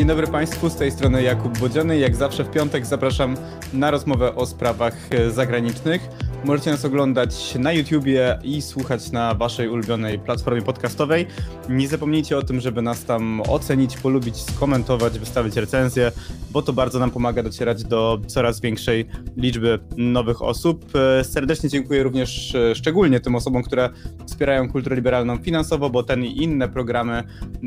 Dzień dobry Państwu, z tej strony Jakub Bodziany. Jak zawsze w piątek zapraszam na rozmowę o sprawach e, zagranicznych. Możecie nas oglądać na YouTubie i słuchać na waszej ulubionej platformie podcastowej. Nie zapomnijcie o tym, żeby nas tam ocenić, polubić, skomentować, wystawić recenzję, bo to bardzo nam pomaga docierać do coraz większej liczby nowych osób. E, serdecznie dziękuję również e, szczególnie tym osobom, które wspierają kulturę liberalną finansowo, bo ten i inne programy,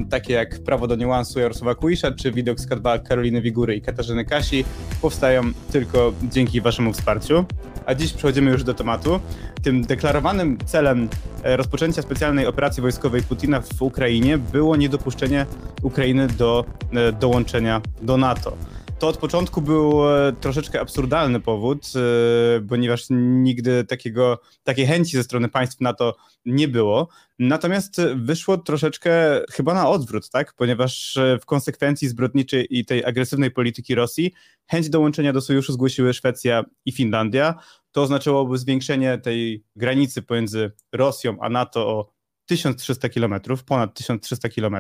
takie jak Prawo do niuansu Jarosława Kuisza, czy Widok z K2 Karoliny Wigury i Katarzyny Kasi, powstają tylko dzięki waszemu wsparciu. A dziś przechodzimy już do tematu. Tym deklarowanym celem e, rozpoczęcia specjalnej operacji wojskowej Putina w Ukrainie było niedopuszczenie Ukrainy do e, dołączenia do NATO. To od początku był e, troszeczkę absurdalny powód, ponieważ nigdy takiego, takiej chęci ze strony państw NATO nie było. Natomiast wyszło troszeczkę chyba na odwrót, tak? Ponieważ w konsekwencji zbrodniczej i tej agresywnej polityki Rosji chęć dołączenia do sojuszu zgłosiły Szwecja i Finlandia. To oznaczałoby zwiększenie tej granicy pomiędzy Rosją a NATO o 1300 km, ponad 1300 km.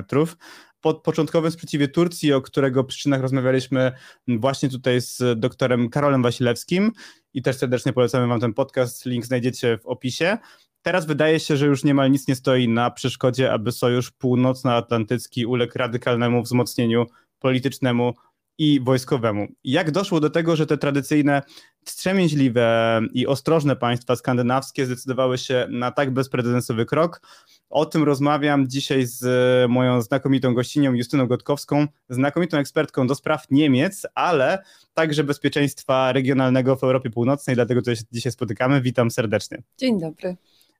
Po początkowym sprzeciwie Turcji, o którego przyczynach rozmawialiśmy właśnie tutaj z doktorem Karolem Wasilewskim i też serdecznie polecamy Wam ten podcast, link znajdziecie w opisie. Teraz wydaje się, że już niemal nic nie stoi na przeszkodzie, aby Sojusz Północnoatlantycki uległ radykalnemu wzmocnieniu politycznemu i wojskowemu. Jak doszło do tego, że te tradycyjne, wstrzemięźliwe i ostrożne państwa skandynawskie zdecydowały się na tak bezprecedensowy krok? O tym rozmawiam dzisiaj z moją znakomitą gościnią Justyną Gotkowską, znakomitą ekspertką do spraw Niemiec, ale także bezpieczeństwa regionalnego w Europie Północnej, dlatego się dzisiaj spotykamy. Witam serdecznie. Dzień dobry.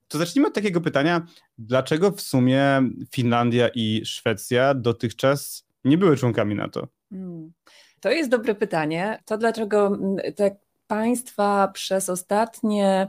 To zacznijmy od takiego pytania, dlaczego w sumie Finlandia i Szwecja dotychczas nie były członkami NATO? Hmm. To jest dobre pytanie. To dlaczego mm, te państwa przez ostatnie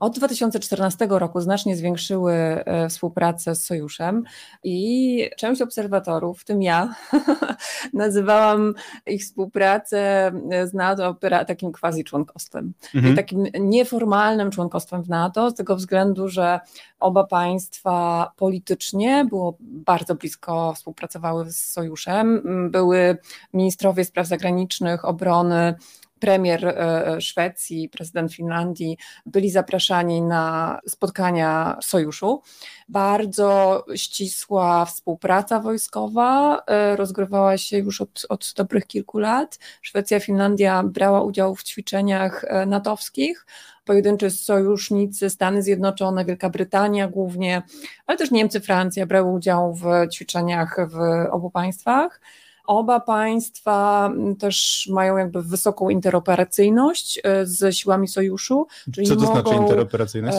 od 2014 roku znacznie zwiększyły e, współpracę z Sojuszem. I część obserwatorów, w tym ja, nazywałam ich współpracę z NATO takim quasi członkostwem, mhm. takim nieformalnym członkostwem w NATO, z tego względu, że oba państwa politycznie było bardzo blisko współpracowały z Sojuszem, były ministrowie spraw zagranicznych, obrony, premier e, e, Szwecji, prezydent Finlandii byli zapraszani na spotkania sojuszu. Bardzo ścisła współpraca wojskowa e, rozgrywała się już od, od dobrych kilku lat. Szwecja, Finlandia brała udział w ćwiczeniach natowskich pojedynczy sojusznicy, Stany Zjednoczone, Wielka Brytania głównie, ale też Niemcy, Francja brały udział w ćwiczeniach w obu państwach. Oba państwa mm, też mają jakby wysoką interoperacyjność e, z siłami sojuszu. Czyli Co to znaczy mogą, znaczy interoperacyjność?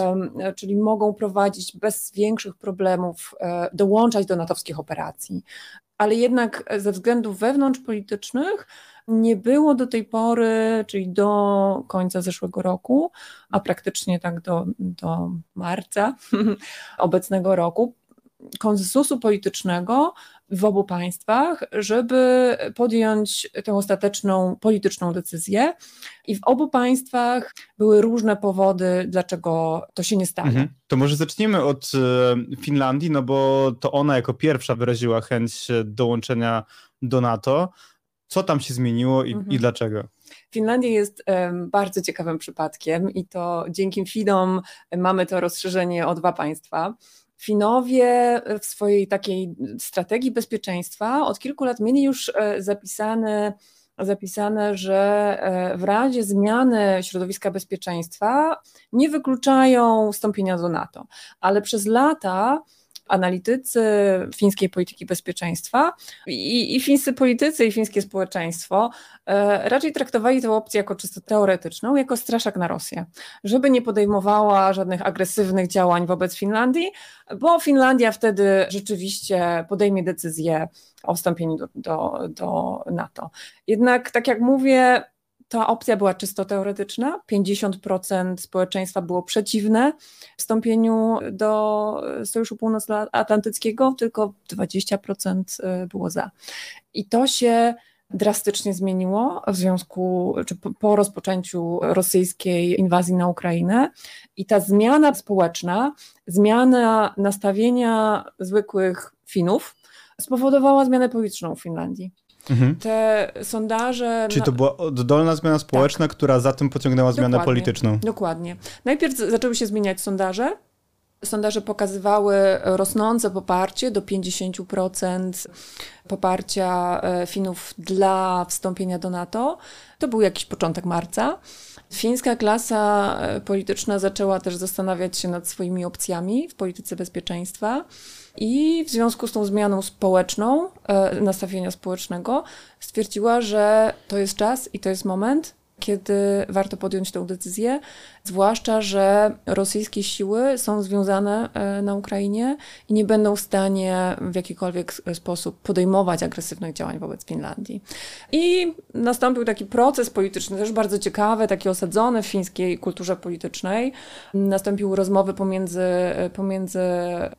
Czyli mogą prowadzić bez większych problemów, e, dołączać do natowskich operacji. Ale jednak ze względów wewnątrzpolitycznych nie było do tej pory, czyli do końca zeszłego roku, a praktycznie tak do, do marca obecnego roku, konsensusu politycznego w obu państwach, żeby podjąć tę ostateczną polityczną decyzję. I w obu państwach były różne powody, dlaczego to się nie stało. Mhm. To może zacznijmy od e, Finlandii, no bo to ona jako pierwsza wyraziła chęć dołączenia do NATO. Co tam się zmieniło i, mhm. i dlaczego? Finlandia jest um, bardzo ciekawym przypadkiem i to dzięki Finom mamy to rozszerzenie o dwa państwa. Finowie w swojej takiej strategii bezpieczeństwa od kilku lat mieli już e, zapisane, zapisane, że e, w razie zmiany środowiska bezpieczeństwa nie wykluczają wstąpienia do NATO, ale przez lata analitycy fińskiej polityki bezpieczeństwa i, i fińscy politycy i fińskie społeczeństwo e, raczej traktowali tę opcję jako czysto teoretyczną, jako straszak na Rosję, żeby nie podejmowała żadnych agresywnych działań wobec Finlandii, bo Finlandia wtedy rzeczywiście podejmie decyzję o wstąpieniu do, do, do NATO. Jednak, tak jak mówię, ta opcja była czysto teoretyczna. 50% społeczeństwa było przeciwne wstąpieniu do Sojuszu Północnoatlantyckiego, tylko 20% y, było za. I to się drastycznie zmieniło w związku, czy po rozpoczęciu rosyjskiej inwazji na Ukrainę. I ta zmiana społeczna, zmiana nastawienia zwykłych Finów spowodowała zmianę polityczną w Finlandii. Mhm. Te sondaże. Czyli to była oddolna zmiana społeczna, tak. która za tym pociągnęła zmianę dokładnie, polityczną. Dokładnie. Najpierw zaczęły się zmieniać sondaże. Sondaże pokazywały rosnące poparcie do 50% poparcia e, Finów dla wstąpienia do NATO. To był jakiś początek marca. Fińska klasa e, polityczna zaczęła też zastanawiać się nad swoimi opcjami w polityce bezpieczeństwa. I w związku z tą zmianą społeczną, e, nastawienia społecznego, stwierdziła, że to jest czas i to jest moment, kiedy warto podjąć tę decyzję, zwłaszcza, że rosyjskie siły są związane e, na Ukrainie i nie będą w stanie w jakikolwiek sposób podejmować agresywnych działań wobec Finlandii. I nastąpił taki proces polityczny, też bardzo ciekawy, taki osadzony w fińskiej kulturze politycznej. Nastąpiły rozmowy pomiędzy, pomiędzy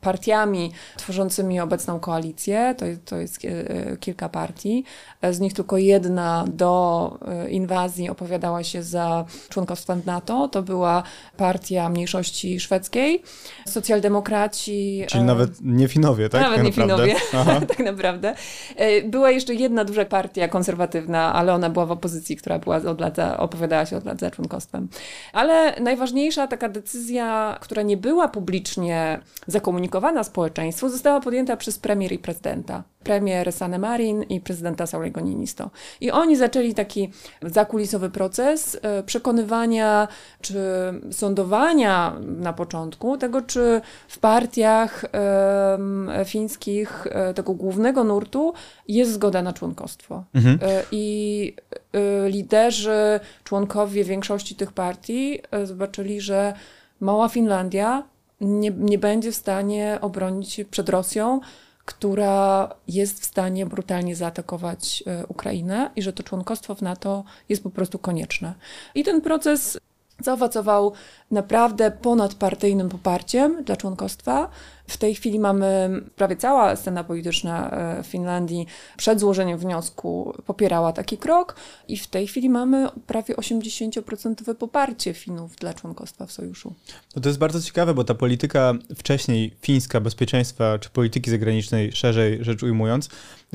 partiami tworzącymi obecną koalicję, to, to jest e, kilka partii, z nich tylko jedna do e, inwazji opowiadała się za członkostwem NATO, to był była partia mniejszości szwedzkiej, socjaldemokraci. Czyli nawet nie Finowie, tak? Nawet tak nie Finowie, tak naprawdę. E, była jeszcze jedna duża partia konserwatywna, ale ona była w opozycji, która była od lat, opowiadała się od lat za członkostwem. Ale najważniejsza taka decyzja, która nie była publicznie zakomunikowana społeczeństwu, została podjęta przez premier i prezydenta premier Sanne Marin i prezydenta Saulego Niinisto. I oni zaczęli taki zakulisowy proces e, przekonywania czy sądowania na początku tego, czy w partiach fińskich e, tego głównego nurtu jest zgoda na członkostwo. Mhm. E, I liderzy, członkowie większości tych partii zobaczyli, że mała Finlandia nie, nie będzie w stanie obronić się przed Rosją, która jest w stanie brutalnie zaatakować e, Ukrainę i że to członkostwo w NATO jest po prostu konieczne. I ten proces zaowocował naprawdę ponadpartyjnym poparciem dla członkostwa. W tej chwili mamy prawie cała scena polityczna e, w Finlandii przed złożeniem wniosku popierała taki krok i w tej chwili mamy prawie 80% poparcie Finów dla członkostwa w sojuszu. No to jest bardzo ciekawe, bo ta polityka wcześniej fińska bezpieczeństwa czy polityki zagranicznej szerzej rzecz ujmując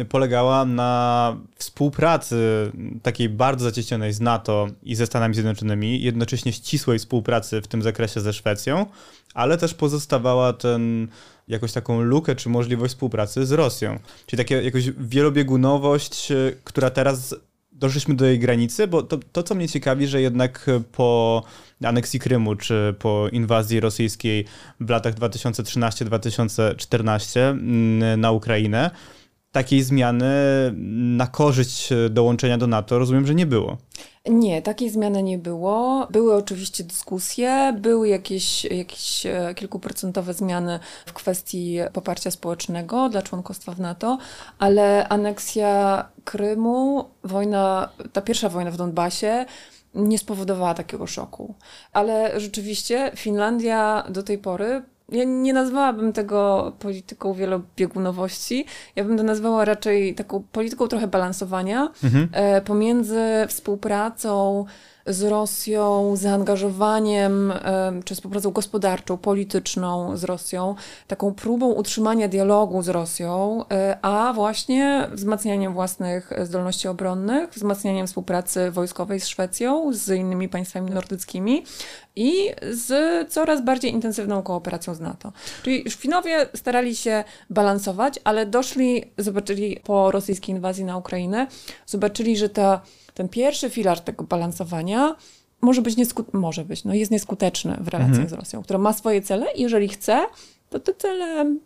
polegała na współpracy takiej bardzo zacieśnionej z NATO i ze Stanami Zjednoczonymi, jednocześnie ścisłej współpracy w tym zakresie ze Szwecją, ale też pozostawała ten jakąś taką lukę czy możliwość współpracy z Rosją. Czyli taka jakąś wielobiegunowość, e, która teraz doszliśmy do jej granicy, bo to, to, co mnie ciekawi, że jednak po aneksji Krymu, czy po inwazji rosyjskiej w latach 2013-2014 mm, na Ukrainę, takiej zmiany na korzyść dołączenia do NATO rozumiem, że nie było. Nie, takiej zmiany nie było. Były oczywiście dyskusje, były jakieś, jakieś e, kilkuprocentowe zmiany w kwestii poparcia społecznego dla członkostwa w NATO, ale aneksja Krymu, wojna, ta pierwsza wojna w Donbasie, nie spowodowała takiego szoku. Ale rzeczywiście Finlandia do tej pory ja nie nazwałabym tego polityką wielobiegunowości. Ja bym to nazwała raczej taką polityką trochę balansowania mhm. E, pomiędzy współpracą z Rosją, zaangażowaniem czy współpracą gospodarczą, polityczną z Rosją, taką próbą utrzymania dialogu z Rosją, e, a właśnie wzmacnianiem własnych zdolności obronnych, wzmacnianiem współpracy wojskowej z Szwecją, z innymi państwami nordyckimi i z coraz bardziej intensywną kooperacją z NATO. Czyli Szwinowie starali się balansować, ale doszli, zobaczyli po rosyjskiej inwazji na Ukrainę, zobaczyli, że ta ten pierwszy filar tego balansowania może być, nieskut- może być no jest nieskuteczny w relacjach mhm. z Rosją, która ma swoje cele i jeżeli chce, to te cele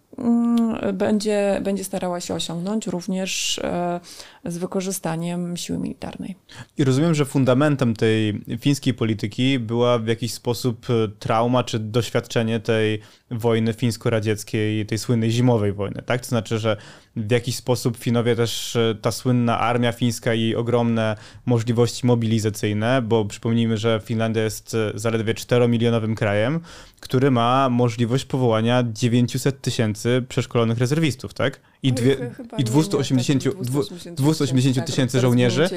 będzie, będzie starała się osiągnąć również e, z wykorzystaniem siły militarnej. I rozumiem, że fundamentem tej fińskiej polityki była w jakiś sposób e, trauma czy doświadczenie tej wojny fińsko-radzieckiej, tej słynnej zimowej wojny, tak? To znaczy, że w jakiś sposób Finowie też, e, ta słynna armia fińska i ogromne możliwości mobilizacyjne, bo przypomnijmy, że Finlandia jest zaledwie 4-milionowym krajem, który ma możliwość powołania 900 tysięcy tysięcy przeszkolonych rezerwistów, tak? I, dwie, i 280, nie, 280 tysięcy żołnierzy.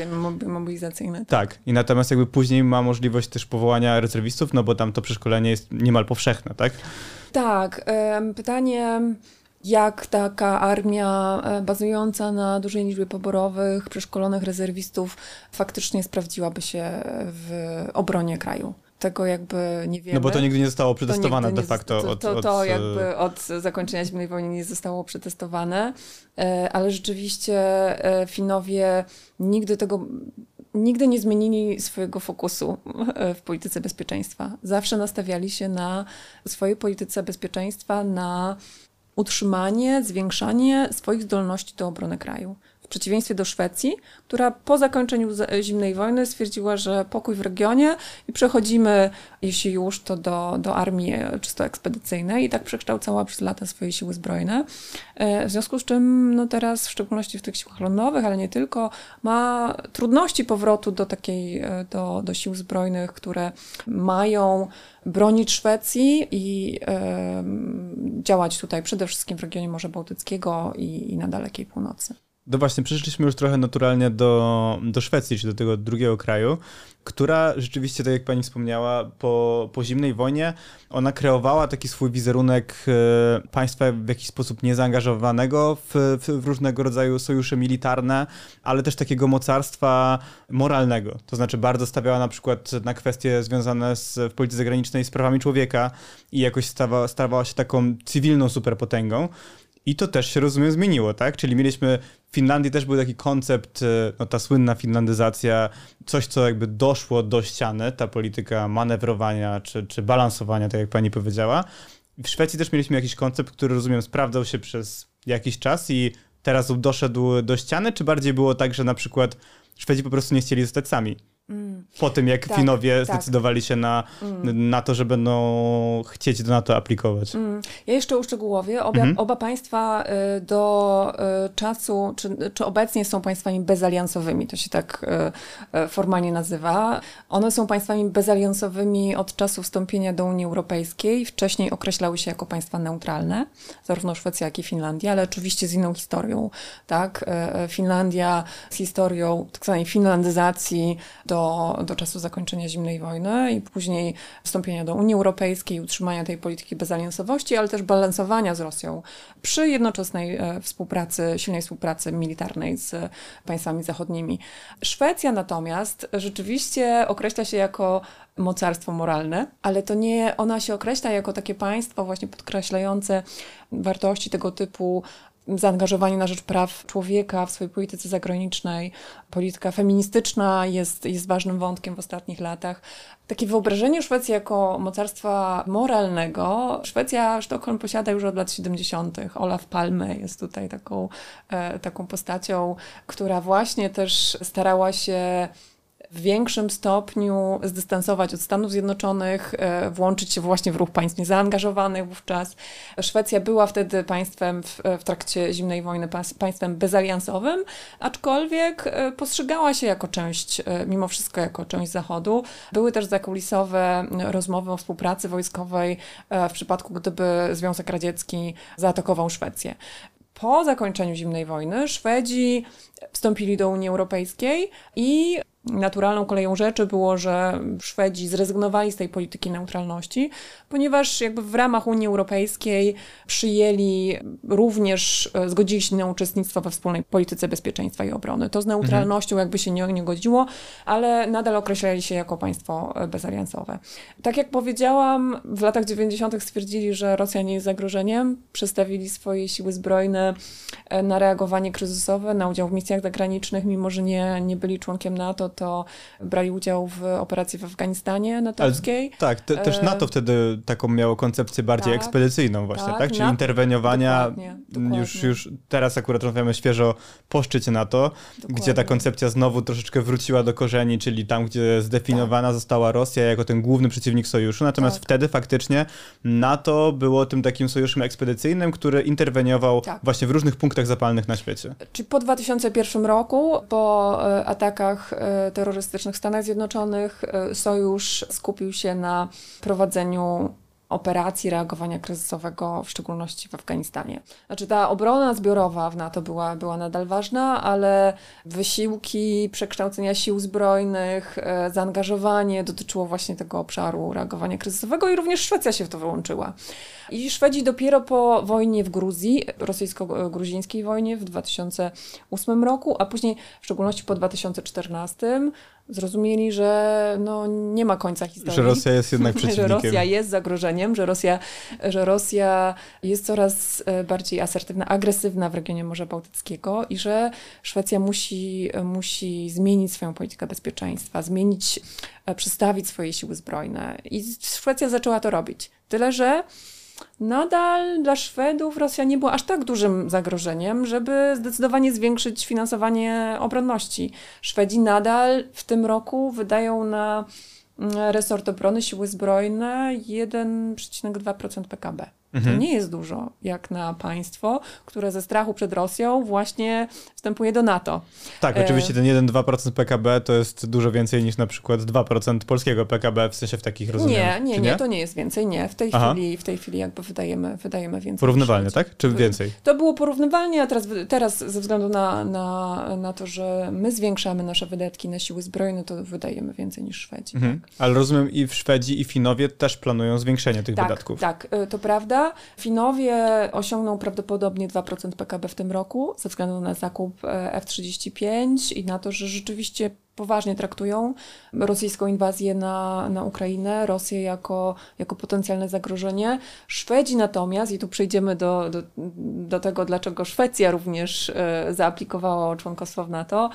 Mobilizacyjne. Tak. tak, i natomiast jakby później ma możliwość też powołania rezerwistów, no bo tam to przeszkolenie jest niemal powszechne, tak? Tak. Pytanie jak taka armia e, bazująca na dużej liczbie poborowych, przeszkolonych rezerwistów faktycznie sprawdziłaby się w obronie kraju tego jakby nie wiemy. No bo to nigdy nie zostało przetestowane de facto. To, to, od, to od... jakby od zakończenia zimnej wojny nie zostało przetestowane, e, ale rzeczywiście e, Finowie nigdy tego nigdy nie zmienili swojego fokusu w polityce bezpieczeństwa. Zawsze nastawiali się na swojej polityce bezpieczeństwa, na utrzymanie, zwiększanie swoich zdolności do obrony kraju. W przeciwieństwie do Szwecji, która po zakończeniu zimnej wojny stwierdziła, że pokój w regionie i przechodzimy, jeśli już, to do, do armii czysto ekspedycyjnej i tak przekształcała przez lata swoje siły zbrojne. E, w związku z czym no teraz, w szczególności w tych siłach lądowych, ale nie tylko, ma trudności powrotu do takiej, e, do, do sił zbrojnych, które mają bronić Szwecji i y, działać tutaj przede wszystkim w regionie Morza Bałtyckiego i, i na dalekiej północy. No właśnie, przeszliśmy już trochę naturalnie do, do Szwecji, czy do tego drugiego kraju, która rzeczywiście, tak jak pani wspomniała, po, po zimnej wojnie, ona kreowała taki swój wizerunek e, państwa w jakiś sposób niezaangażowanego w, w, różnego rodzaju sojusze militarne, ale też takiego mocarstwa moralnego. To znaczy bardzo stawiała na przykład na kwestie związane z, w polityce zagranicznej z prawami człowieka i jakoś stawa, stawała się taką cywilną superpotęgą. I to też się, rozumiem, zmieniło, tak? Czyli mieliśmy w Finlandii też był taki koncept, e, no ta słynna finlandyzacja, coś, co jakby doszło do ściany, ta polityka manewrowania czy, czy balansowania, tak jak pani powiedziała. W Szwecji też mieliśmy jakiś koncept, który, rozumiem, sprawdzał się przez jakiś czas i teraz doszedł do ściany, czy bardziej było tak, że na przykład Szwedzi po prostu nie chcieli zostać sami? Mm. Po tym, jak tak, Finowie tak. zdecydowali się na, mm. na to, że będą chcieć do NATO aplikować. Mm. Ja jeszcze uszczegółowię. Oba, mhm. oba państwa y, do y, czasu, czy, czy obecnie są państwami bezaliansowymi, to się tak y, formalnie nazywa. One są państwami bezaliansowymi od czasu wstąpienia do Unii Europejskiej. Wcześniej określały się jako państwa neutralne, zarówno Szwecja, jak i Finlandia, ale oczywiście z inną historią. Tak? Finlandia z historią tak zwanej finlandyzacji do do, do czasu zakończenia zimnej wojny i później wstąpienia do Unii Europejskiej, utrzymania tej polityki bezaliansowości, ale też balansowania z Rosją przy jednoczesnej e, współpracy, silnej współpracy militarnej z państwami zachodnimi. Szwecja natomiast rzeczywiście określa się jako mocarstwo moralne, ale to nie ona się określa jako takie państwo właśnie podkreślające wartości tego typu zaangażowanie na rzecz praw człowieka w swojej polityce zagranicznej. Polityka feministyczna jest, jest ważnym wątkiem w ostatnich latach. Takie wyobrażenie Szwecji jako mocarstwa moralnego. Szwecja, Sztokholm posiada już od lat 70. Olaf Palme jest tutaj taką, e, taką postacią, która właśnie też starała się w większym stopniu zdystansować od Stanów Zjednoczonych, e, włączyć się właśnie w ruch państw niezaangażowanych wówczas. Szwecja była wtedy państwem w, w trakcie zimnej wojny, państwem bezaliansowym, aczkolwiek e, postrzegała się jako część, e, mimo wszystko jako część Zachodu. Były też zakulisowe rozmowy o współpracy wojskowej w przypadku, gdyby Związek Radziecki zaatakował Szwecję. Po zakończeniu zimnej wojny Szwedzi wstąpili do Unii Europejskiej i naturalną koleją rzeczy było, że Szwedzi zrezygnowali z tej polityki neutralności, ponieważ jakby w ramach Unii Europejskiej przyjęli również, e, zgodzili się na uczestnictwo we wspólnej polityce bezpieczeństwa i obrony. To z neutralnością mhm. jakby się nie, nie godziło, ale nadal określali się jako państwo e, bezaliansowe. Tak jak powiedziałam, w latach 90. stwierdzili, że Rosja nie jest zagrożeniem, przestawili swoje siły zbrojne e, na reagowanie kryzysowe, na udział w misjach zagranicznych, mimo że nie, nie byli członkiem NATO, to brali udział w operacji w Afganistanie natowskiej. Ale, tak, te, też NATO wtedy taką miało koncepcję bardziej tak, ekspedycyjną właśnie, tak? tak? Czyli NATO, interweniowania dokładnie, dokładnie. Już, już teraz akurat rozmawiamy świeżo po szczycie NATO, dokładnie. gdzie ta koncepcja znowu troszeczkę wróciła do korzeni, czyli tam, gdzie zdefiniowana tak. została Rosja jako ten główny przeciwnik sojuszu, natomiast tak. wtedy faktycznie NATO było tym takim sojuszem ekspedycyjnym, który interweniował tak. właśnie w różnych punktach zapalnych na świecie. Czyli po 2001 roku, po e, atakach e, terrorystycznych Stanach Zjednoczonych e, sojusz skupił się na prowadzeniu operacji reagowania kryzysowego, w szczególności w Afganistanie. Znaczy ta obrona zbiorowa w NATO była, była nadal ważna, ale wysiłki przekształcenia sił zbrojnych, e, zaangażowanie dotyczyło właśnie tego obszaru reagowania kryzysowego i również Szwecja się w to wyłączyła. I Szwedzi dopiero po wojnie w Gruzji, rosyjsko-gruzińskiej wojnie w 2008 roku, a później w szczególności po 2014 zrozumieli, że no, nie ma końca historii. Że Rosja jest jednak przeciwnikiem. że Rosja jest zagrożeniem, że Rosja, że Rosja jest coraz e, bardziej asertywna, agresywna w regionie Morza Bałtyckiego i że Szwecja musi, musi zmienić swoją politykę bezpieczeństwa, zmienić, e, przestawić swoje siły zbrojne. I Szwecja zaczęła to robić. Tyle, że nadal dla Szwedów Rosja nie była aż tak dużym zagrożeniem, żeby zdecydowanie zwiększyć finansowanie obronności. Szwedzi nadal w tym roku wydają na mm, resort obrony siły zbrojne 1,2% PKB. Mhm. To nie jest dużo, jak na państwo, które ze strachu przed Rosją właśnie wstępuje do NATO. Tak, e... oczywiście ten 1-2% PKB to jest dużo więcej niż na przykład 2% polskiego PKB, w sensie w takich rozumieniach. Nie, nie, nie, to nie jest więcej, nie. W tej, chwili, w tej chwili jakby wydajemy, wydajemy więcej. Porównywalnie, tak? Czy więcej? To było porównywalnie, a teraz, teraz ze względu na, na, na to, że my zwiększamy nasze wydatki na siły zbrojne, to wydajemy więcej niż Szwedzi. Mhm. Tak? Ale rozumiem i w Szwedzi i Finowie też planują zwiększenie tych tak, wydatków. Tak, y, to prawda. Finowie osiągną prawdopodobnie 2% PKB w tym roku ze względu na zakup e, F-35 i na to, że rzeczywiście poważnie traktują rosyjską inwazję na, na Ukrainę, Rosję jako, jako potencjalne zagrożenie. Szwedzi natomiast, i tu przejdziemy do, do, do tego, dlaczego Szwecja również e, zaaplikowała członkostwo w NATO,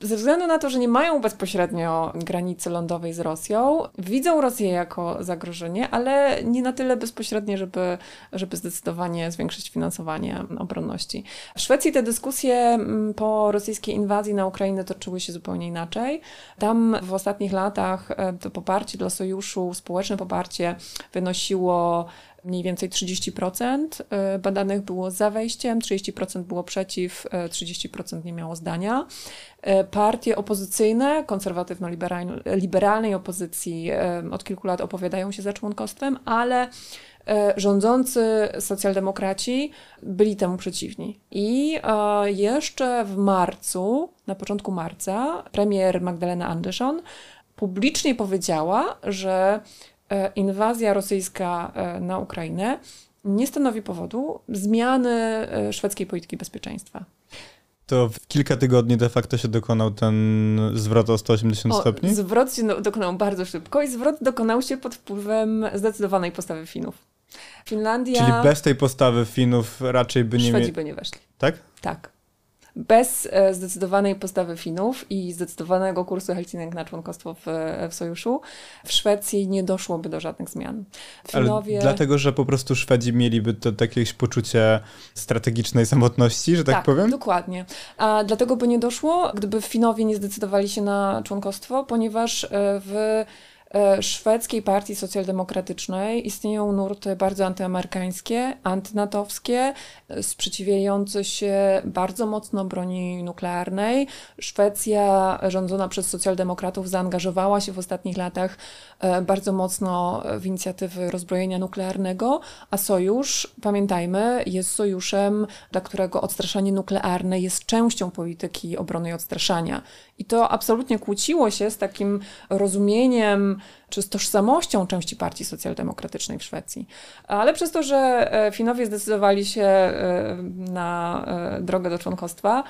ze względu na to, że nie mają bezpośrednio granicy lądowej z Rosją, widzą Rosję jako zagrożenie, ale nie na tyle bezpośrednie, żeby, żeby zdecydowanie zwiększyć finansowanie obronności. W Szwecji te dyskusje mm, po rosyjskiej inwazji na Ukrainę toczyły się zupełnie inaczej. Tam w ostatnich latach e, to poparcie dla sojuszu, społeczne poparcie wynosiło mniej więcej 30% e, badanych było za wejściem, 30% było przeciw, 30% e, nie miało zdania. E, partie opozycyjne, konserwatywno-liberalnej opozycji od kilku lat opowiadają się za członkostwem, ale rządzący socjaldemokraci byli temu przeciwni. I jeszcze w marcu, na początku marca, premier Magdalena Andersson publicznie powiedziała, że inwazja rosyjska e, na Ukrainę nie stanowi powodu zmiany e, szwedzkiej polityki bezpieczeństwa. To w kilka tygodni de facto się dokonał ten zwrot o 180 o, stopni? Zwrot się dokonał bardzo szybko i zwrot dokonał się pod wpływem zdecydowanej postawy Finów. Finlandia... Czyli bez tej postawy Finów raczej by nie... Szwedzi by nie weszli. Tak? Tak bez e, zdecydowanej postawy Finów i zdecydowanego kursu Helsinek na członkostwo w, w sojuszu, w Szwecji nie doszłoby do żadnych zmian. Finowie... Ale dlatego, że po prostu Szwedzi mieliby to jakieś poczucie strategicznej samotności, że tak, tak powiem? dokładnie. A dlatego by nie doszło, gdyby Finowie nie zdecydowali się na członkostwo, ponieważ e, w szwedzkiej partii socjaldemokratycznej istnieją nurty bardzo antyamerykańskie, antynatowskie, sprzeciwiające się bardzo mocno broni nuklearnej. Szwecja rządzona przez socjaldemokratów zaangażowała się w ostatnich latach e, bardzo mocno w inicjatywy rozbrojenia nuklearnego, a sojusz, pamiętajmy, jest sojuszem, dla którego odstraszanie nuklearne jest częścią polityki obrony i odstraszania. I to absolutnie kłóciło się z takim rozumieniem czy z tożsamością części partii socjaldemokratycznej w Szwecji. Ale przez to, że e, Finowie zdecydowali się e, na e, drogę do członkostwa,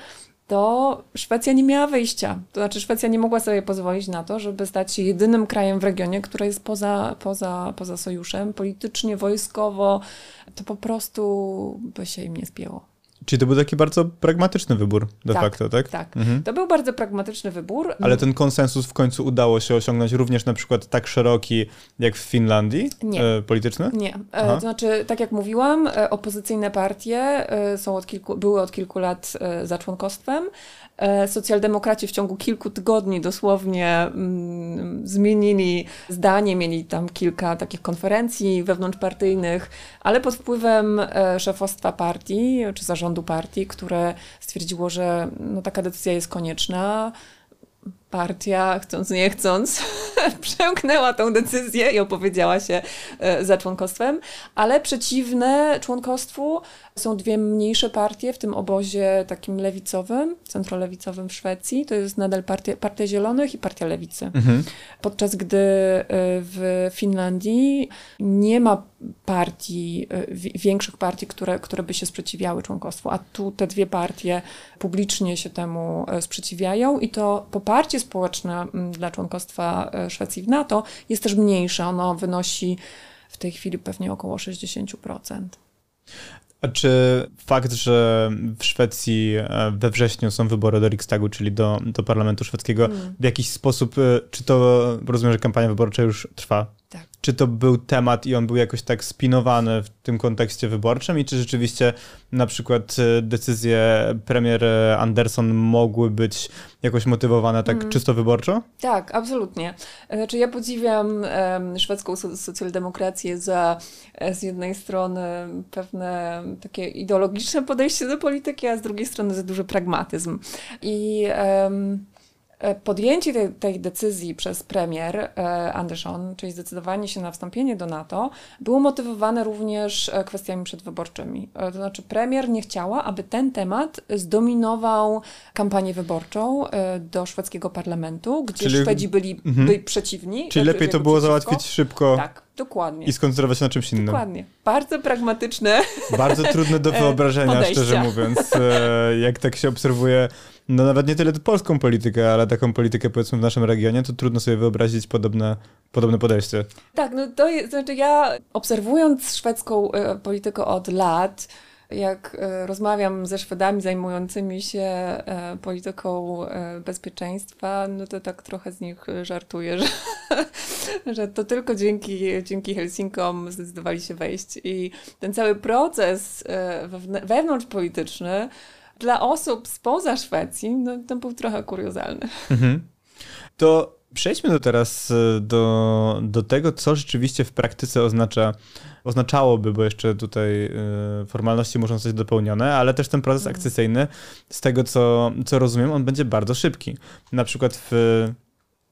to Szwecja nie miała wyjścia. To znaczy Szwecja nie mogła sobie pozwolić na to, żeby stać się jedynym krajem w regionie, który jest poza, poza, poza sojuszem, politycznie, wojskowo. To po prostu by się im nie spięło. Czyli to był taki bardzo pragmatyczny wybór de tak, facto, tak? Tak, mhm. to był bardzo pragmatyczny wybór. Ale ten konsensus w końcu udało się osiągnąć również na przykład tak szeroki jak w Finlandii? Nie. E, polityczny? Nie. E, to znaczy, tak jak mówiłam, e, opozycyjne partie e, są od kilku, były od kilku lat e, za członkostwem. E, socjaldemokraci w ciągu kilku tygodni dosłownie mm, zmienili zdanie, mieli tam kilka takich konferencji wewnątrzpartyjnych, ale pod wpływem e, szefostwa partii czy zarządu partii, które stwierdziło, że no, taka decyzja jest konieczna, partia, chcąc nie chcąc, przełknęła tą decyzję i opowiedziała się e, za członkostwem, ale przeciwne członkostwu są dwie mniejsze partie w tym obozie takim lewicowym, centrolewicowym w Szwecji. To jest nadal partia, partia Zielonych i Partia Lewicy. Mhm. Podczas gdy e, w Finlandii nie ma partii, e, większych partii, które, które by się sprzeciwiały członkostwu, a tu te dwie partie publicznie się temu sprzeciwiają i to poparcie społeczne mm, dla członkostwa e, Szwecji w NATO jest też mniejsze. Ono wynosi w tej chwili pewnie około 60%. A czy fakt, że w Szwecji e, we wrześniu są wybory do Riksdagu, czyli do, do parlamentu szwedzkiego, mm. w jakiś sposób, e, czy to rozumiem, że kampania wyborcza już trwa? Tak. Czy to był temat i on był jakoś tak spinowany w tym kontekście wyborczym i czy rzeczywiście na przykład e, decyzje premier Anderson mogły być jakoś motywowane tak mm. czysto wyborczo? Tak, absolutnie. Znaczy ja podziwiam szwedzką socjaldemokrację za e, z jednej strony pewne takie ideologiczne podejście do polityki, a z drugiej strony za duży pragmatyzm. I um, E, podjęcie tej, tej, decyzji przez premier e, Anderson, czyli zdecydowanie się na wstąpienie do NATO, było motywowane również e, kwestiami przedwyborczymi. To znaczy, premier nie chciała, aby ten temat zdominował kampanię wyborczą do szwedzkiego parlamentu, gdzie czyli, Szwedzi byli, mhm. byli przeciwni. Czyli lepiej to było przeciwko. załatwić szybko. Tak. Dokładnie. I skoncentrować się na czymś innym. Dokładnie. Bardzo pragmatyczne. Bardzo trudne do wyobrażenia, podejścia. szczerze mówiąc. Jak tak się obserwuje no nawet nie tyle polską politykę, ale taką politykę powiedzmy w naszym regionie, to trudno sobie wyobrazić podobne, podobne podejście. Tak, no to jest, znaczy ja obserwując szwedzką e, politykę od lat, jak e, rozmawiam ze Szwedami zajmującymi się e, polityką bezpieczeństwa, no to tak trochę z nich żartuję, że, że to tylko dzięki, dzięki Helsinkom zdecydowali się wejść. I ten cały proces wewnątrzpolityczny dla osób spoza Szwecji, no, to był trochę kuriozalny. Mhm. To przejdźmy do teraz e, do, do tego, co rzeczywiście w praktyce oznacza, oznaczałoby, bo jeszcze tutaj y, formalności muszą zostać dopełnione, ale też ten proces mhm. akcesyjny, z tego co, co rozumiem, on będzie bardzo szybki. Na przykład w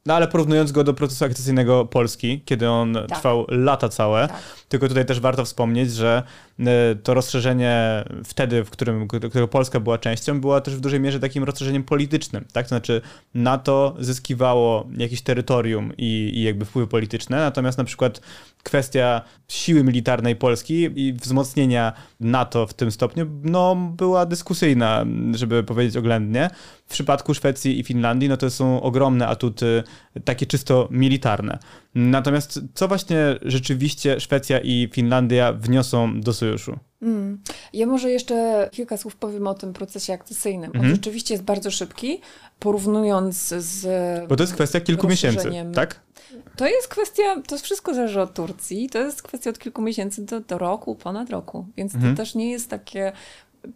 no ale porównując go do procesu akcesyjnego Polski, kiedy on tak. trwał lata całe, tak. tylko tutaj też warto wspomnieć, że e, to rozszerzenie wtedy, w którym którego Polska była częścią, było też w dużej mierze takim rozszerzeniem politycznym, tak? To znaczy NATO zyskiwało jakieś terytorium i, i jakby wpływy polityczne, natomiast na przykład kwestia siły militarnej Polski i wzmocnienia NATO w tym stopniu, no była dyskusyjna, żeby powiedzieć oględnie. W przypadku Szwecji i Finlandii, no to są ogromne atuty takie czysto militarne. Natomiast co właśnie rzeczywiście Szwecja i Finlandia wniosą do sojuszu? Mm. Ja może jeszcze kilka słów powiem o tym procesie akcesyjnym. On mhm. rzeczywiście jest bardzo szybki, porównując z. Bo to jest kwestia kilku miesięcy, tak? To jest kwestia, to wszystko zależy od Turcji. To jest kwestia od kilku miesięcy do, do roku, ponad roku. Więc mhm. to też nie jest takie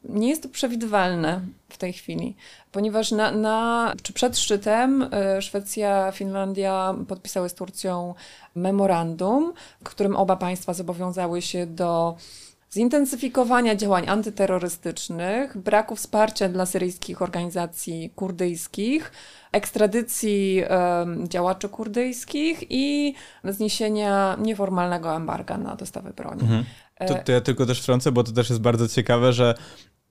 nie jest to przewidywalne w tej chwili, ponieważ na, na, czy przed szczytem e, Szwecja, Finlandia podpisały z Turcją memorandum, w którym oba państwa zobowiązały się do zintensyfikowania działań antyterrorystycznych, braku wsparcia dla syryjskich organizacji kurdyjskich, ekstradycji działaczy kurdyjskich i zniesienia nieformalnego embarga na dostawę broni. Mhm. To, to, ja tylko też wtrącę, bo to też jest bardzo ciekawe, że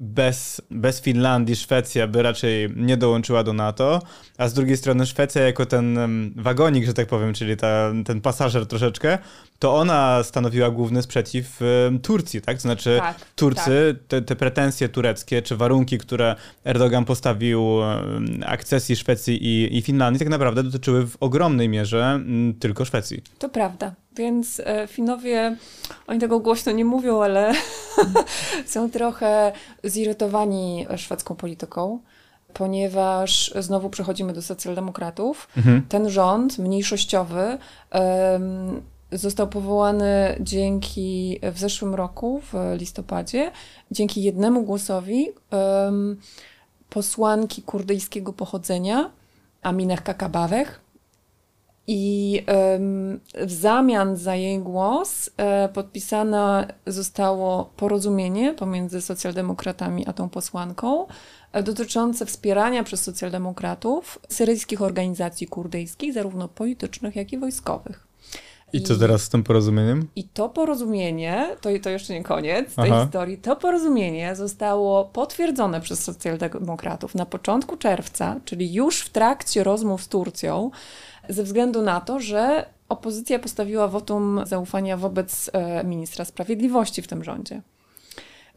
bez, bez Finlandii Szwecja by raczej nie dołączyła do NATO, a z drugiej strony Szwecja jako ten wagonik, że tak powiem, czyli ta, ten pasażer troszeczkę, to ona stanowiła główny sprzeciw Turcji, tak? To znaczy tak, Turcy, tak. Te, te pretensje tureckie, czy warunki, które Erdogan postawił akcesji Szwecji i, i Finlandii, tak naprawdę dotyczyły w ogromnej mierze tylko Szwecji. To prawda. Więc e, Finowie, oni tego głośno nie mówią, ale są trochę zirytowani szwedzką polityką, ponieważ znowu przechodzimy do socjaldemokratów. Mhm. Ten rząd mniejszościowy um, został powołany dzięki w zeszłym roku, w listopadzie, dzięki jednemu głosowi um, posłanki kurdyjskiego pochodzenia, Amineh Kakabawech, i w zamian za jej głos e, podpisane zostało porozumienie pomiędzy socjaldemokratami a tą posłanką, dotyczące wspierania przez socjaldemokratów syryjskich organizacji kurdyjskich, zarówno politycznych, jak i wojskowych. I co teraz z tym porozumieniem? I to porozumienie, to, to jeszcze nie koniec tej Aha. historii, to porozumienie zostało potwierdzone przez socjaldemokratów na początku czerwca, czyli już w trakcie rozmów z Turcją, ze względu na to, że opozycja postawiła wotum zaufania wobec e, ministra sprawiedliwości w tym rządzie.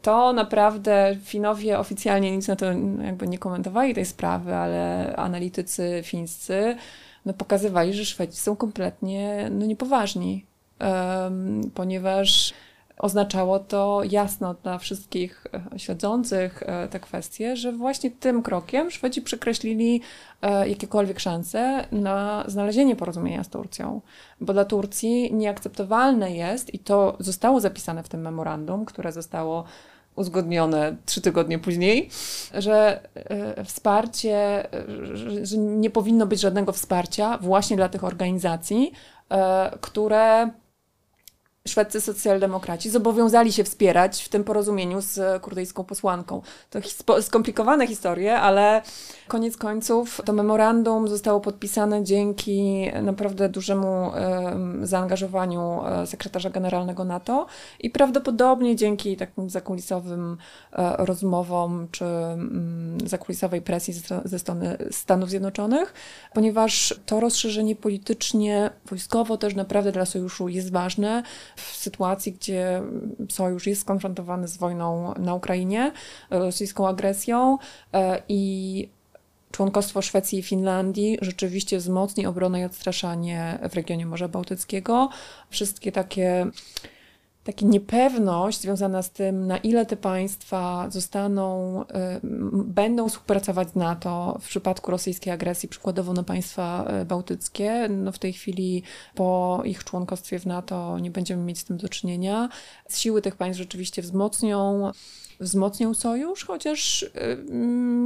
To naprawdę Finowie oficjalnie nic na to jakby nie komentowali tej sprawy, ale analitycy fińscy no, pokazywali, że Szwedzi są kompletnie no, niepoważni, um, ponieważ oznaczało to jasno dla wszystkich e, śledzących e, te kwestie, że właśnie tym krokiem Szwedzi przekreślili e, jakiekolwiek szanse na znalezienie porozumienia z Turcją. Bo dla Turcji nieakceptowalne jest, i to zostało zapisane w tym memorandum, które zostało uzgodnione trzy tygodnie później, że wsparcie, że nie powinno być żadnego wsparcia właśnie dla tych organizacji, które szwedzcy socjaldemokraci zobowiązali się wspierać w tym porozumieniu z kurdyjską posłanką. To skomplikowane historie, ale koniec końców to memorandum zostało podpisane dzięki naprawdę dużemu zaangażowaniu e, sekretarza generalnego NATO i prawdopodobnie dzięki takim zakulisowym e, rozmowom czy mm, zakulisowej presji ze strony Stanów Zjednoczonych, ponieważ to rozszerzenie politycznie, wojskowo też naprawdę dla sojuszu jest ważne w sytuacji, gdzie sojusz jest skonfrontowany z wojną na Ukrainie, rosyjską agresją e, i członkostwo Szwecji i Finlandii rzeczywiście wzmocni obronę i odstraszanie w regionie Morza Bałtyckiego. Wszystkie takie taka niepewność związana z tym, na ile te państwa zostaną, będą współpracować z NATO w przypadku rosyjskiej agresji, przykładowo na państwa y, bałtyckie. No w tej chwili po ich członkostwie w NATO nie będziemy mieć z tym do czynienia. Siły tych państw rzeczywiście wzmocnią wzmocnią sojusz, chociaż y,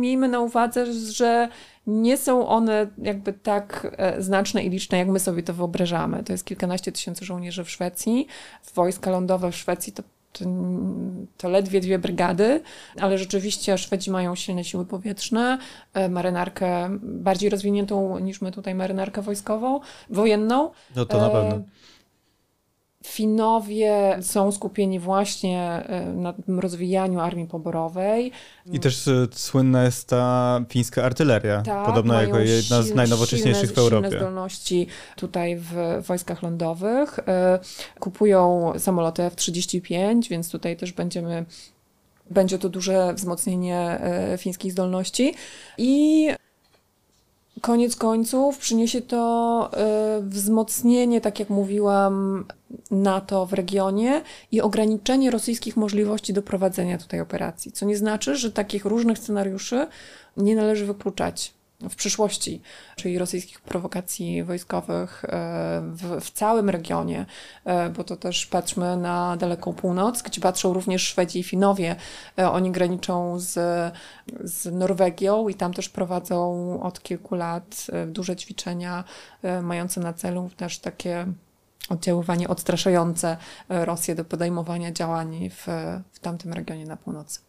miejmy na uwadze, że nie są one jakby tak e, znaczne i liczne, jak my sobie to wyobrażamy. To jest kilkanaście tysięcy żołnierzy w Szwecji. Wojska lądowe w Szwecji to to, to, ledwie dwie brygady, ale rzeczywiście Szwedzi mają silne siły powietrzne, e, marynarkę bardziej rozwiniętą niż my tutaj marynarkę wojskową, wojenną. No to na pewno. Finowie są skupieni właśnie e, na rozwijaniu armii poborowej. I też e, słynna jest ta fińska artyleria, tak, podobno jako jedna z najnowocześniejszych silne, w Europie. Silne zdolności tutaj w wojskach lądowych. E, kupują samoloty F-35, więc tutaj też będziemy będzie to duże wzmocnienie fińskich zdolności. I koniec końców przyniesie to wzmocnienie, tak jak mówiłam, NATO w regionie i ograniczenie rosyjskich możliwości do prowadzenia tutaj operacji. Co nie znaczy, że takich różnych scenariuszy nie należy wykluczać w przyszłości, czyli rosyjskich prowokacji wojskowych e, w, w, całym regionie, e, bo to też patrzmy na daleką północ, gdzie patrzą również Szwedzi i Finowie. E, oni graniczą z, z Norwegią i tam też prowadzą od kilku lat duże ćwiczenia mające na celu też takie oddziaływanie odstraszające e, Rosję do podejmowania działań w, w tamtym regionie na północy.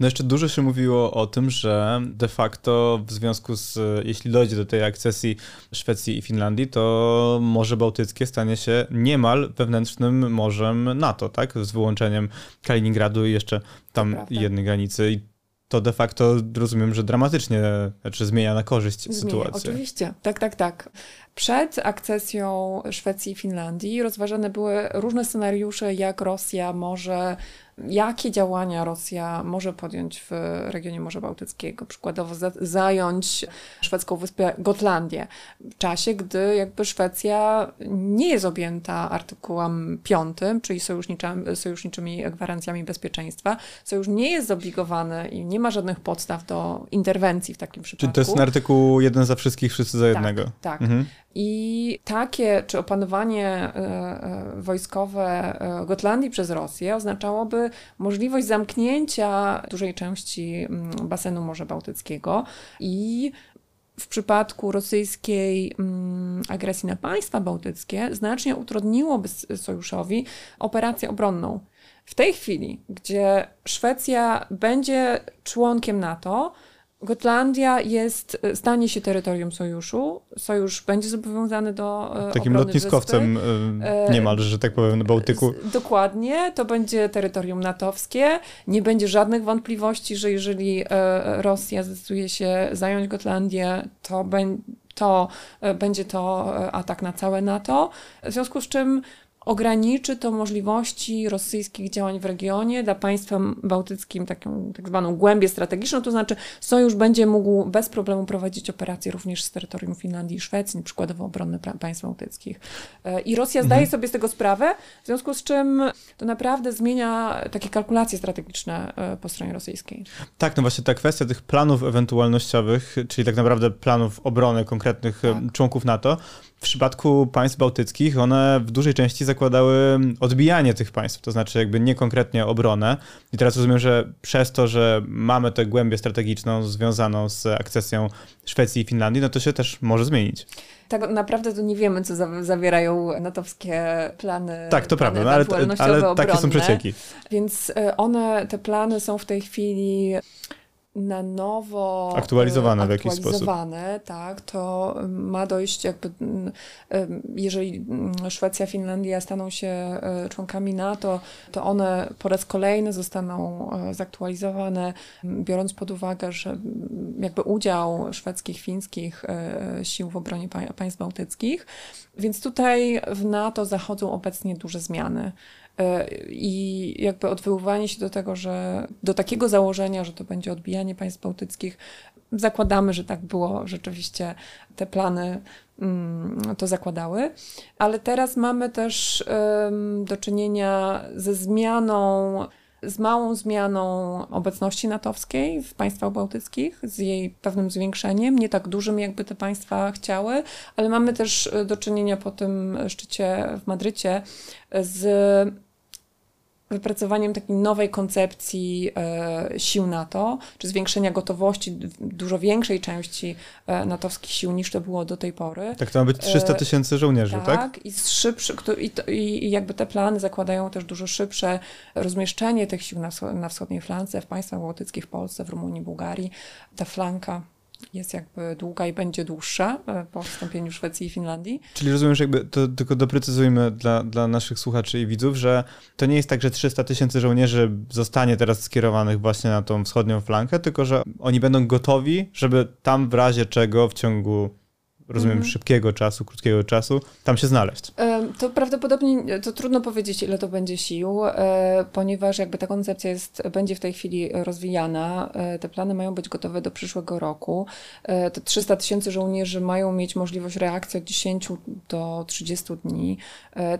No jeszcze dużo się mówiło o tym, że de facto w związku z, jeśli dojdzie do tej akcesji Szwecji i Finlandii, to Morze Bałtyckie stanie się niemal wewnętrznym morzem NATO, tak? Z wyłączeniem Kaliningradu i jeszcze tam jednej granicy. To de facto rozumiem, że dramatycznie znaczy zmienia na korzyść zmienia, sytuację. Oczywiście, tak, tak, tak. Przed akcesją Szwecji i Finlandii rozważane były różne scenariusze, jak Rosja może jakie działania Rosja może podjąć w regionie Morza Bałtyckiego. Przykładowo za, zająć szwedzką wyspę Gotlandię w czasie, gdy jakby Szwecja nie jest objęta artykułem 5, czyli sojuszniczymi gwarancjami bezpieczeństwa. Sojusz nie jest zobligowany i nie ma żadnych podstaw do interwencji w takim przypadku. Czyli to jest artykuł jeden za wszystkich, wszyscy za jednego. Tak, tak. Mhm. I takie, czy opanowanie e, e, wojskowe e, Gotlandii przez Rosję oznaczałoby możliwość zamknięcia dużej części mm, basenu Morza Bałtyckiego i w przypadku rosyjskiej mm, agresji na państwa bałtyckie znacznie utrudniłoby sojuszowi operację obronną. W tej chwili, gdzie Szwecja będzie członkiem NATO, Gotlandia jest, stanie się terytorium sojuszu. Sojusz będzie zobowiązany do. Takim lotniskowcem wyspy. niemalże, że tak powiem, na Bałtyku. Dokładnie, to będzie terytorium natowskie. Nie będzie żadnych wątpliwości, że jeżeli Rosja zdecyduje się zająć Gotlandię, to, to będzie to atak na całe NATO. W związku z czym ograniczy to możliwości rosyjskich działań w regionie, da państwom bałtyckim taką tak zwaną głębię strategiczną, to znaczy sojusz będzie mógł bez problemu prowadzić operacje również z terytorium Finlandii i Szwecji, przykładowo obronne państw bałtyckich. E, I Rosja zdaje mhm. sobie z tego sprawę, w związku z czym to naprawdę zmienia takie kalkulacje strategiczne e, po stronie rosyjskiej. Tak, no właśnie ta kwestia tych planów ewentualnościowych, czyli tak naprawdę planów obrony konkretnych e, tak. członków NATO, w przypadku państw bałtyckich one w dużej części zakładały odbijanie tych państw, to znaczy jakby nie konkretnie obronę. I teraz rozumiem, że przez to, że mamy tę głębię strategiczną związaną z akcesją Szwecji i Finlandii, no to się też może zmienić. Tak naprawdę to nie wiemy, co zawierają natowskie plany. Tak, to prawda, no ale, ale takie są przecieki. Więc e, one, te plany są w tej chwili na nowo aktualizowane w jakiś sposób. tak, to ma dojść jakby, jeżeli Szwecja, Finlandia staną się e, członkami NATO, to one po raz kolejny zostaną e, zaktualizowane, biorąc pod uwagę, że jakby udział szwedzkich, fińskich e, sił w obronie państw bałtyckich. Więc tutaj w NATO zachodzą obecnie duże zmiany. E, I jakby odwoływanie się do tego, że do takiego założenia, że to będzie odbijanie państw bałtyckich, zakładamy, że tak było rzeczywiście, te plany mm, to zakładały, ale teraz mamy też do czynienia ze zmianą z małą zmianą obecności natowskiej w państwach bałtyckich, z jej pewnym zwiększeniem, nie tak dużym, jakby te państwa chciały, ale mamy też do czynienia po tym szczycie w Madrycie z wypracowaniem takiej nowej koncepcji e, sił NATO, czy zwiększenia gotowości dużo większej części e, natowskich sił niż to było do tej pory. Tak, to ma być 300 e, tysięcy żołnierzy, tak? Tak, i, szybszy, i, i, jakby te plany zakładają też dużo szybsze rozmieszczenie tych sił na, na wschodniej flance, w państwach bałtyckich, w Polsce, w Rumunii, Bułgarii. Ta flanka jest jakby długa i będzie dłuższa e, po wstąpieniu Szwecji i Finlandii. Czyli rozumiem, że jakby to tylko doprecyzujmy dla, dla naszych słuchaczy i widzów, że to nie jest tak, że 300 tysięcy żołnierzy zostanie teraz skierowanych właśnie na tą wschodnią flankę, tylko że oni będą gotowi, żeby tam w razie czego w ciągu rozumiem, mhm. szybkiego czasu, krótkiego czasu, tam się znaleźć. To prawdopodobnie, to trudno powiedzieć, ile to będzie sił, e, ponieważ jakby ta koncepcja jest, będzie w tej chwili rozwijana. E, te plany mają być gotowe do przyszłego roku. E, te 300 tysięcy żołnierzy mają mieć możliwość reakcji od 10 do 30 dni.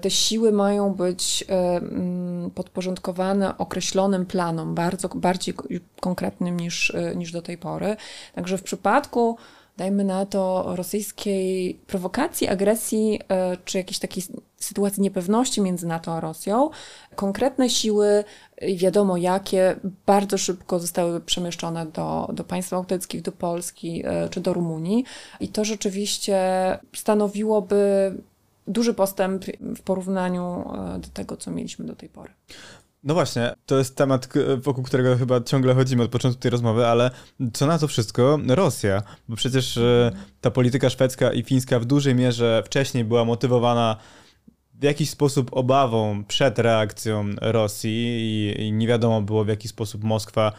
Te siły mają być mm, podporządkowane określonym planom, bardzo bardziej konkretnym niż, niż do tej pory. Także w przypadku dajmy na to, rosyjskiej prowokacji, agresji, e, czy jakiejś takiej sytuacji niepewności między NATO a Rosją, konkretne siły, wiadomo jakie, bardzo szybko zostały przemieszczone do, do państw bałtyckich, do Polski e, czy do Rumunii. I to rzeczywiście stanowiłoby duży postęp w porównaniu e, do tego, co mieliśmy do tej pory. No właśnie, to jest temat, wokół którego chyba ciągle chodzimy od początku tej rozmowy, ale co na to wszystko Rosja? Bo przecież e, ta polityka szwedzka i fińska w dużej mierze wcześniej była motywowana w jakiś sposób obawą przed reakcją Rosji i, i, nie wiadomo było w jaki sposób Moskwa,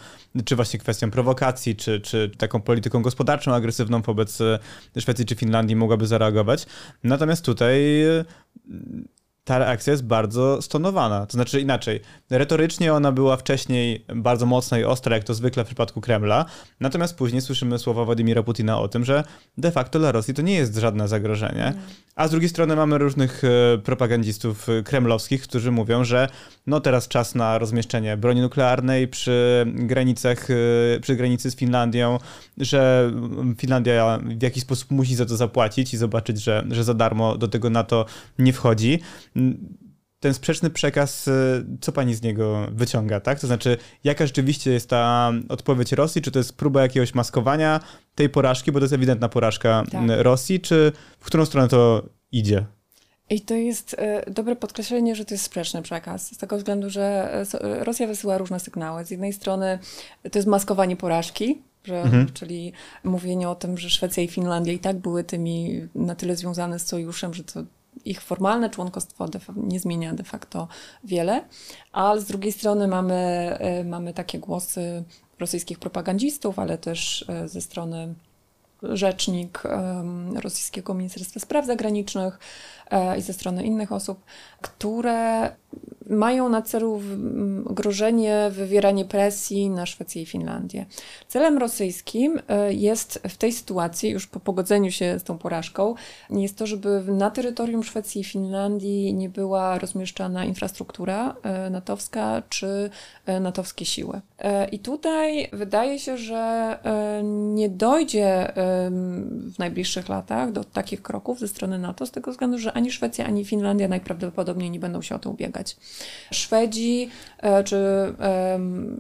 czy właśnie kwestią prowokacji, czy, czy taką polityką gospodarczą agresywną wobec e, Szwecji czy Finlandii mogłaby zareagować. Natomiast tutaj ta reakcja jest bardzo stonowana. To znaczy inaczej, retorycznie ona była wcześniej bardzo mocna i ostra, jak to zwykle w przypadku Kremla, natomiast później słyszymy słowa Władimira Putina o tym, że de facto dla Rosji to nie jest żadne zagrożenie. A z drugiej strony mamy różnych e, propagandistów e, kremlowskich, którzy mówią, że no teraz czas na rozmieszczenie broni nuklearnej przy granicach, e, przy granicy z Finlandią, że Finlandia w jakiś sposób musi za to zapłacić i zobaczyć, że, że za darmo do tego NATO nie wchodzi ten sprzeczny przekaz, co pani z niego wyciąga, tak? To znaczy, jaka rzeczywiście jest ta odpowiedź Rosji? Czy to jest próba jakiegoś maskowania tej porażki, bo to jest ewidentna porażka tak. Rosji, czy w którą stronę to idzie? I to jest e, dobre podkreślenie, że to jest sprzeczny przekaz, z tego względu, że e, Rosja wysyła różne sygnały. Z jednej strony to jest maskowanie porażki, Że, mhm. czyli mówienie o tym, że Szwecja i Finlandia i tak były tymi na tyle związane z sojuszem, że to ich formalne członkostwo nie zmienia de facto wiele, ale z drugiej strony mamy, mamy takie głosy rosyjskich propagandzistów, ale też ze strony rzecznik rosyjskiego Ministerstwa Spraw Zagranicznych e, i ze strony innych osób, które mają na celu grożenie, wywieranie presji na Szwecję i Finlandię. Celem rosyjskim e, jest w tej sytuacji, już po pogodzeniu się z tą porażką, jest to, żeby na terytorium Szwecji i Finlandii nie była rozmieszczana infrastruktura e, natowska czy e, natowskie siły. I tutaj wydaje się, że nie dojdzie w najbliższych latach do takich kroków ze strony NATO, z tego względu, że ani Szwecja, ani Finlandia najprawdopodobniej nie będą się o to ubiegać. Szwedzi e, czy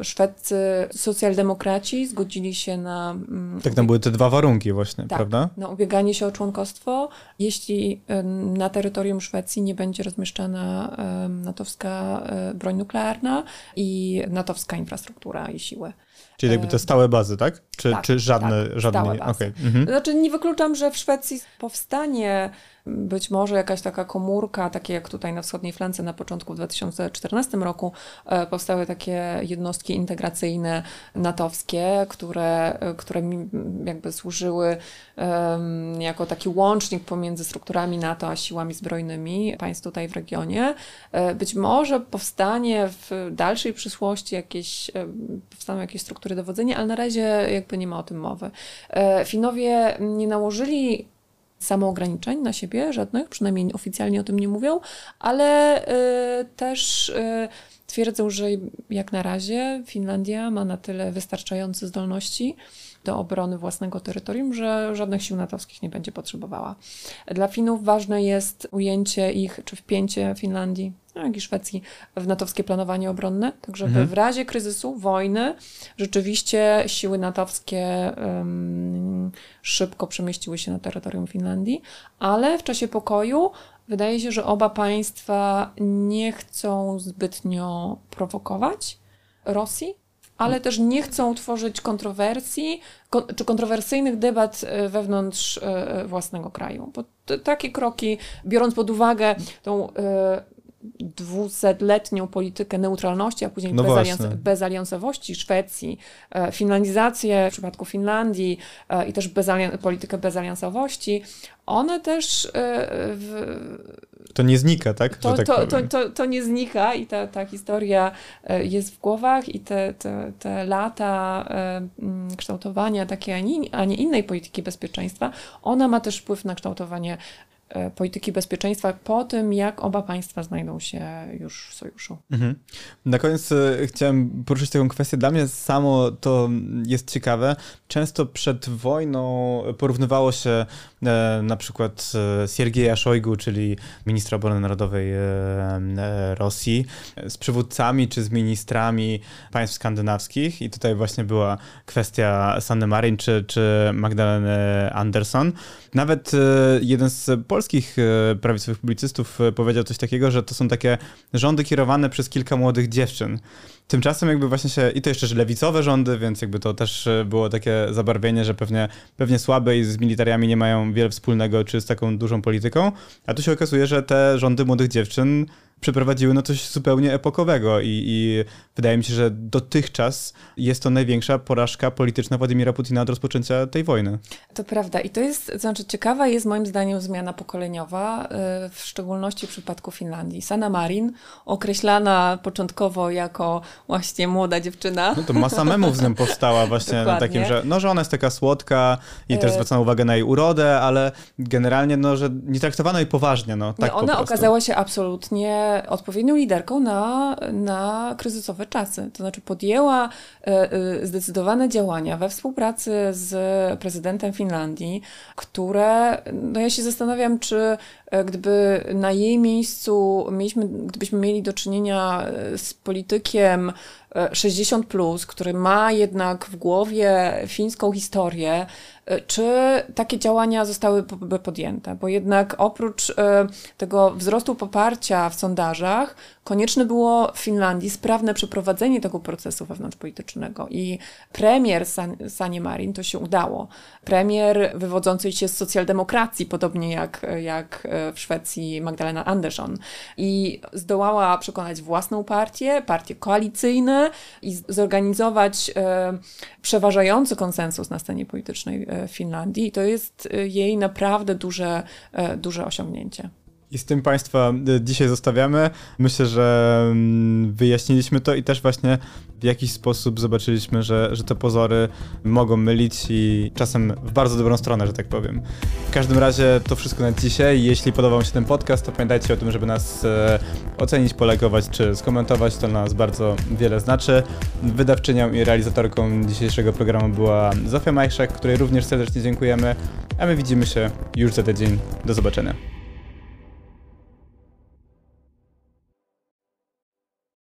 szwedzcy socjaldemokraci zgodzili się na. Mm, tak, tam były te dwa warunki, właśnie, tak, prawda? Na ubieganie się o członkostwo, jeśli na terytorium Szwecji nie będzie rozmieszczana natowska e, broń nuklearna i natowska infrastruktura i siły. Czyli jakby te stałe bazy, tak? Czy, tak, czy żadne, tak, żadne... Stałe bazy. Okay. Mhm. Znaczy nie wykluczam, że w Szwecji powstanie być może jakaś taka komórka, takie jak tutaj na wschodniej flance na początku w 2014 roku e, powstały takie jednostki integracyjne natowskie, które, które jakby służyły jako taki łącznik pomiędzy strukturami NATO a siłami zbrojnymi państw tutaj w regionie. E, być może powstanie w dalszej przyszłości jakieś, e, powstaną jakieś struktury dowodzenia, ale na razie jakby nie ma o tym mowy. Finowie nie nałożyli samoograniczeń na siebie, żadnych, przynajmniej oficjalnie o tym nie mówią, ale y, też y, twierdzą, że jak na razie Finlandia ma na tyle wystarczające zdolności do obrony własnego terytorium, że żadnych sił natowskich nie będzie potrzebowała. Dla Finów ważne jest ujęcie ich, czy wpięcie Finlandii jak i Szwecji w natowskie planowanie obronne, tak żeby mhm. w razie kryzysu, wojny, rzeczywiście siły natowskie um, szybko przemieściły się na terytorium Finlandii, ale w czasie pokoju wydaje się, że oba państwa nie chcą zbytnio prowokować Rosji, ale też nie chcą tworzyć kontrowersji czy kontrowersyjnych debat e, wewnątrz e, własnego kraju. Bo takie kroki, biorąc pod uwagę tą e, dwusetletnią politykę neutralności, a później no bezalians bezaliansowości Szwecji, e, finlandizację w przypadku Finlandii e, i też bezalian politykę bezaliansowości, one też... E, w, to nie znika, tak? To, tak to, to, to, to, nie znika i ta, ta historia jest w głowach i te, te, te lata kształtowania takiej, a nie innej polityki bezpieczeństwa, ona ma też wpływ na kształtowanie E, polityki bezpieczeństwa po tym, jak oba państwa znajdą się już w sojuszu. Mhm. Na koniec e, chciałem poruszyć taką kwestię. Dla mnie samo to jest ciekawe. Często przed wojną porównywało się e, na przykład Siergieja Szojgu, czyli ministra obrony narodowej Rosji, z przywódcami czy z ministrami państw skandynawskich. I tutaj właśnie była kwestia Sanny Marin czy, czy Magdaleny Anderson. Nawet jeden z polskich e, prawicowych publicystów e, powiedział coś takiego, że to są takie rządy kierowane przez kilka młodych dziewczyn. Tymczasem jakby właśnie się, i to jeszcze że lewicowe rządy, więc jakby to też e, było takie zabarwienie, że pewnie, pewnie słabe i z militariami nie mają wiele wspólnego, czy z taką dużą polityką, a tu się okazuje, że te rządy młodych dziewczyn przeprowadziły no coś zupełnie epokowego i, i, wydaje mi się, że dotychczas jest to największa porażka polityczna Władimira Putina od rozpoczęcia tej wojny. To prawda i to jest, to znaczy ciekawa jest moim zdaniem zmiana pokoleniowa, y, w szczególności w przypadku Finlandii. Sana Marin, określana początkowo jako właśnie młoda dziewczyna. No to masa memów z nią powstała właśnie na takim, że, no, że ona jest taka słodka i też y, zwracano uwagę na jej urodę, ale generalnie no, że nie traktowano jej poważnie. No, tak nie, ona okazała się absolutnie odpowiednią liderką na, na kryzysowe czasy. To znaczy podjęła e, e, zdecydowane działania we współpracy z prezydentem Finlandii, które, no ja się zastanawiam, czy gdyby na jej miejscu mieliśmy, gdybyśmy mieli do czynienia z politykiem 60, plus, który ma jednak w głowie fińską historię, czy takie działania zostały podjęte, bo jednak oprócz tego wzrostu poparcia w sondażach, konieczne było w Finlandii sprawne przeprowadzenie tego procesu wewnątrzpolitycznego i premier San, Sanie Marin to się udało. Premier wywodzący się z socjaldemokracji, podobnie jak, jak w Szwecji Magdalena Andersson i zdołała przekonać własną partię, partie koalicyjne i zorganizować e, przeważający konsensus na scenie politycznej e, Finlandii. I to jest e, jej naprawdę duże, duże osiągnięcie. I z tym Państwa y, dzisiaj zostawiamy. Myślę, że mm, wyjaśniliśmy to i też właśnie w jakiś sposób zobaczyliśmy, że, że te pozory mogą mylić i czasem w bardzo dobrą stronę, że tak powiem. W każdym razie to wszystko na dzisiaj. Jeśli podobał się ten podcast, to pamiętajcie o tym, żeby nas e, ocenić, polegować czy skomentować. To nas bardzo wiele znaczy. Wydawczynią i realizatorką dzisiejszego programu była Zofia Majszak, której również serdecznie dziękujemy, a my widzimy się już za tydzień. Do zobaczenia.